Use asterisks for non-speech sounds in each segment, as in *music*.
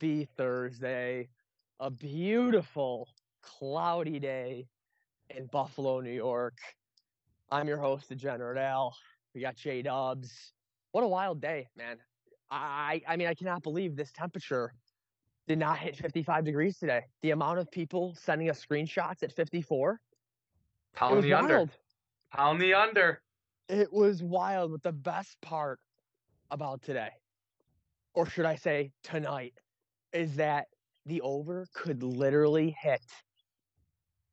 Happy Thursday. A beautiful, cloudy day in Buffalo, New York. I'm your host, Degenerate Al. We got J Dubs. What a wild day, man. I I mean, I cannot believe this temperature did not hit 55 degrees today. The amount of people sending us screenshots at 54. It Pound the under. wild. Pound the under. It was wild. But the best part about today, or should I say tonight, is that the over could literally hit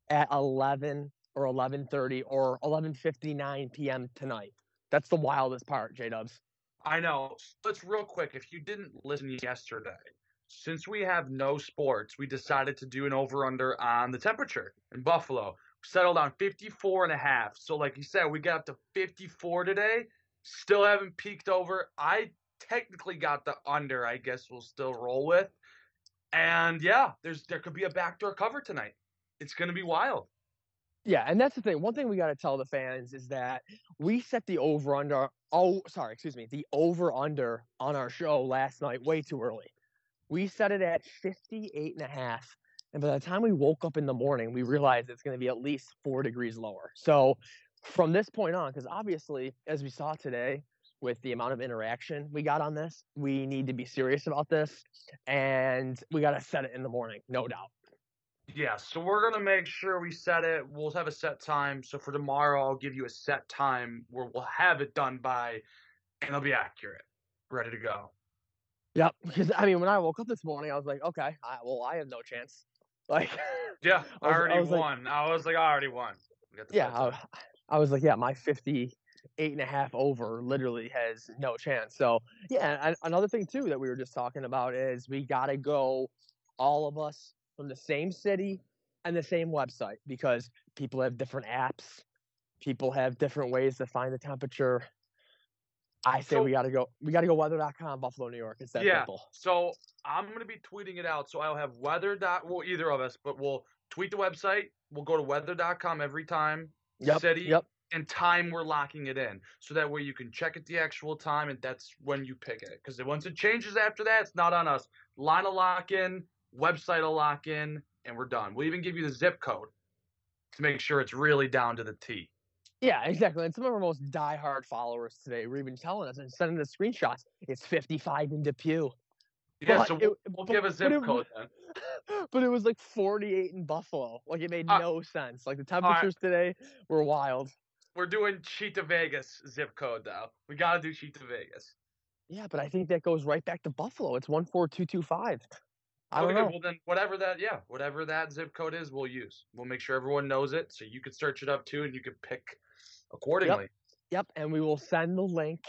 at 11 or 11:30 or 11:59 p.m. tonight. That's the wildest part, J Dubs. I know. Let's real quick. If you didn't listen yesterday, since we have no sports, we decided to do an over under on the temperature in Buffalo. We settled on 54 and a half. So, like you said, we got up to 54 today. Still haven't peaked over. I technically got the under. I guess we'll still roll with. And yeah, there's there could be a backdoor cover tonight. It's gonna be wild. Yeah, and that's the thing. One thing we got to tell the fans is that we set the over under. Oh, sorry, excuse me. The over under on our show last night way too early. We set it at 58 and a half. And by the time we woke up in the morning, we realized it's going to be at least four degrees lower. So from this point on, because obviously, as we saw today, with the amount of interaction we got on this, we need to be serious about this. And we got to set it in the morning, no doubt. Yeah, so we're gonna make sure we set it. We'll have a set time. So for tomorrow, I'll give you a set time where we'll have it done by, and it'll be accurate, ready to go. Yep. Because I mean, when I woke up this morning, I was like, okay, I, well, I have no chance. *laughs* Like, Yeah, I I was- I already like- won. I was like, I already won. We got the yeah. I, I was like, yeah, my 58 and a half over literally has no chance. So, yeah, and another thing too that we were just talking about is we got to go, all of us from the same city and the same website because people have different apps, people have different ways to find the temperature. I say So- we got to go. We got to go weather.com, Buffalo, New York. It's that yeah. simple. So I'm gonna be tweeting it out. So I'll have weather dot well either of us, but we'll tweet the website. We'll go to weather.com every time. Yep. City. Yep. And time we're locking it in. So that way you can check at the actual time and that's when you pick it. Because once it changes after that, it's not on us. Line will lock in, website will lock in, and we're done. We'll even give you the zip code to make sure it's really down to the T. Yeah, exactly. And some of our most diehard followers today were even telling us and sending us screenshots. It's 55 in Depew. Yeah, But so we'll, we'll but- give a zip it- code then. *laughs* but it was like 48 in Buffalo. Like it made Uh, no sense. Like the temperatures today were wild. We're doing Cheektowaga zip code though. We gotta do Cheektowaga. Yeah, but I think that goes right back to Buffalo. It's 14225. I don't okay, know. well then whatever that yeah, whatever that zip code is, we'll use. We'll make sure everyone knows it so you can search it up too and you can pick accordingly. Yep, and we will send the link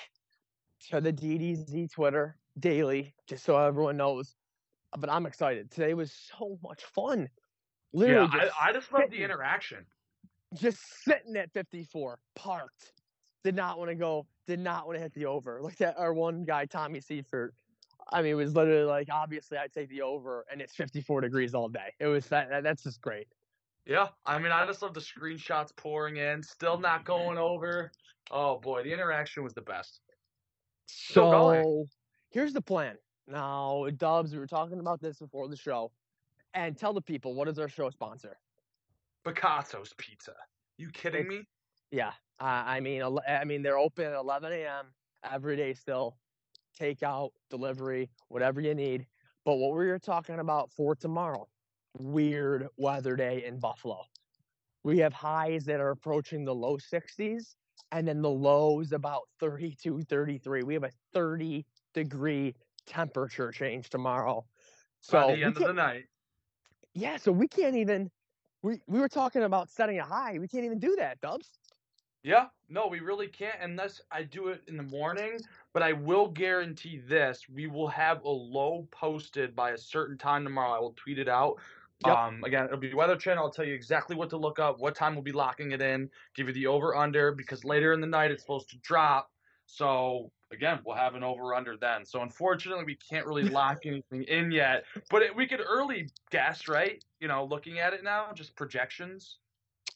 to the DDZ Twitter daily just so everyone knows. But I'm excited. Today was so much fun. Literally Yeah, just I, I just love the interaction. Just sitting at 54, parked. Did not want to go. Did not want to hit the over. Like that, our one guy, Tommy Seifert. I mean, it was literally like, obviously, I'd take the over, and it's 54 degrees all day. It was that. that- That's just great. Yeah, I mean, I just love the screenshots pouring in, still not going over. Oh boy, the interaction was the best. Still going. So here's the plan. Now, Dubs, we were talking about this before the show, and tell the people what is our show sponsor. Picasso's Pizza. You kidding me? Yeah, uh, I mean, I mean, they're open at 11 a.m. every day still. Takeout, delivery, whatever you need. But what we were talking about for tomorrow, weird weather day in Buffalo. We have highs that are approaching the low 60s, and then the lows about 32, 33. We have a 30 degree temperature change tomorrow. So By the end of the night. yeah, so we can't even. We we were talking about setting a high. We can't even do that, Dubs. Yeah, no, we really can't unless I do it in the morning. But I will guarantee this: we will have a low posted by a certain time tomorrow. I will tweet it out. Yep. Um, again, it'll be Weather Channel. I'll tell you exactly what to look up, what time we'll be locking it in, give you the over under because later in the night it's supposed to drop. So again, we'll have an over under then. So unfortunately, we can't really *laughs* lock anything in yet. But it, we could early guess, right? You know, looking at it now, just projections.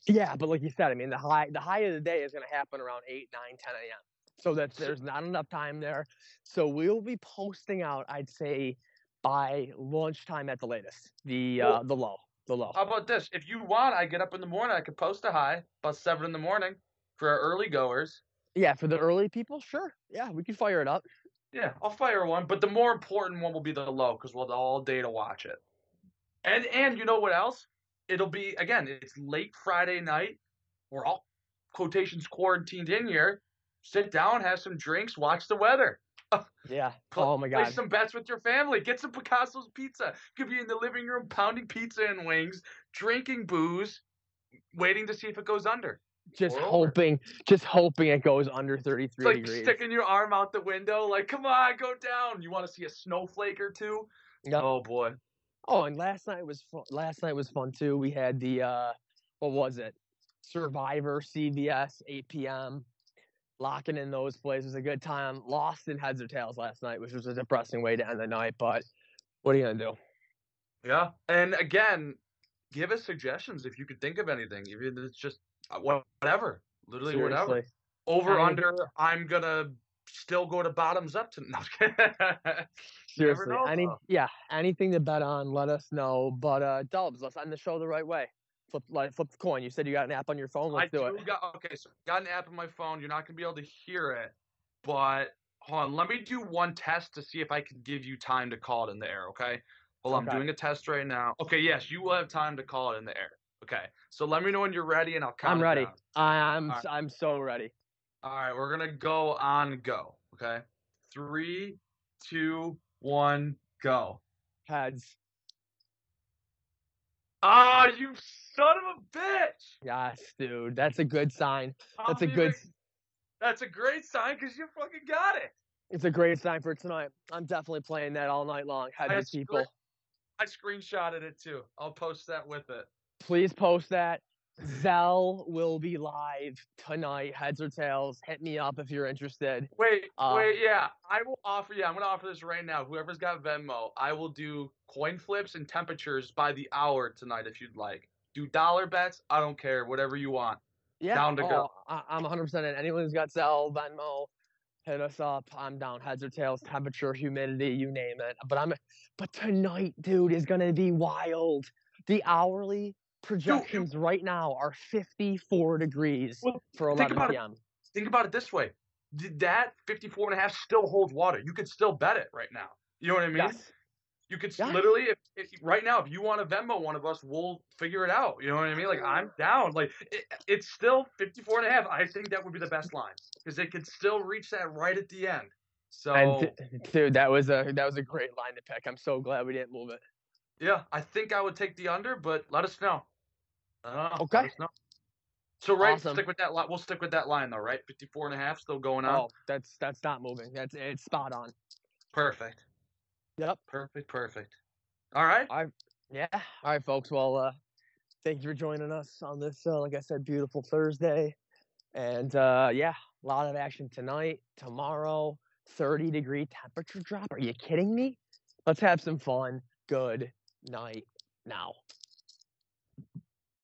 Yeah, but like you said, I mean, the high the high of the day is going to happen around 8, 9, 10 a.m. So that there's not enough time there. So we'll be posting out, I'd say, by lunchtime at the latest. The Well- uh, the low, the low. How about this? If you want, I get up in the morning. I could post a high about seven in the morning for our early goers. Yeah, for the early people, sure. Yeah, we can fire it up. Yeah, I'll fire one, but the more important one will be the low because we'll have all day to watch it. And and you know what else? It'll be again. It's late Friday night. We're all quotations quarantined in here. Sit down, have some drinks, watch the weather. *laughs* Yeah. Pl- oh my god. Play some bets with your family. Get some Picasso's pizza. Could be in the living room pounding pizza and wings, drinking booze, waiting to see if it goes under. Just over. hoping, just hoping it goes under 33 It's like degrees. sticking your arm out the window, like, come on, go down. You want to see a snowflake or two? Yep. Oh boy. Oh, and last night was fun. last night was fun too. We had the uh, what was it? Survivor CVS 8 p.m. Locking in those plays was a good time. Lost in heads or tails last night, which was a depressing way to end the night. But what are you gonna do? Yeah. And again, give us suggestions if you could think of anything. If it's just whatever, literally whatever. Over I- under. I'm gonna still go to bottoms up to. *laughs* No, I'm just kidding. You never Seriously, know, any though. yeah, anything to bet on, let us know. But uh, Dubs, let's end the show the right way. Flip like flip the coin. You said you got an app on your phone. Let's I do it. got okay. So I got an app on my phone. You're not gonna be able to hear it, but hold on. Let me do one test to see if I can give you time to call it in the air. Okay. On. Okay. I'm doing a test right now. Okay. Yes, you will have time to call it in the air. Okay. So let me know when you're ready, and I'll count. I'm ready. down. I'm Alright. I'm so ready. All right. We're gonna go on go. Okay. Three, two, one, go. Heads. Ah, you son of a bitch! Yes, dude. That's a good sign. That's a good. That's a great sign because you fucking got it. It's a great sign for tonight. I'm definitely playing that all night long. Heads people. I screenshotted it too. I'll post that with it. Please post that. Zelle will be live tonight. Heads or tails. Hit me up if you're interested. Wait, Uh, wait, yeah. I will offer. Yeah, I'm gonna offer this right now. Whoever's got Venmo, I will do coin flips and temperatures by the hour tonight if you'd like. Do dollar bets. I don't care. Whatever you want. Yeah, Down to go. oh, I, I'm 100% in. Anyone who's got Zelle, Venmo, hit us up. I'm down. Heads or tails, temperature, humidity, you name it. But I'm. But tonight, dude, is gonna be wild. The hourly projections right now are 54 degrees Well, for think 11 about it. Think about it this way. Th- That 54 and a half still holds water. You could still bet it right now. You know what I mean? Yes. You could Yes. literally, if, if right now, if you want to Venmo one of us, we'll figure it out. You know what I mean? Like I'm down. Like it, it's still 54 and a half. I think that would be the best line because they could still reach that right at the end. So And d- dude, that was a that was a great line to pick. I'm so glad we didn't move it. yeah, I think I would take the under, but let us know. Uh, Okay. Let us know. So right, Awesome. stick with that line. We'll stick with that line though, right? 54 and a half still going on. Oh, that's that's not moving. That's it's spot on. Perfect. Yep. Perfect. Perfect. All right. I yeah. All right, folks. Well, uh, thank you for joining us on this, uh, like I said, beautiful Thursday. And uh, yeah, a lot of action tonight, tomorrow, 30 degree temperature drop. Are you kidding me? Let's have some fun. Good night now.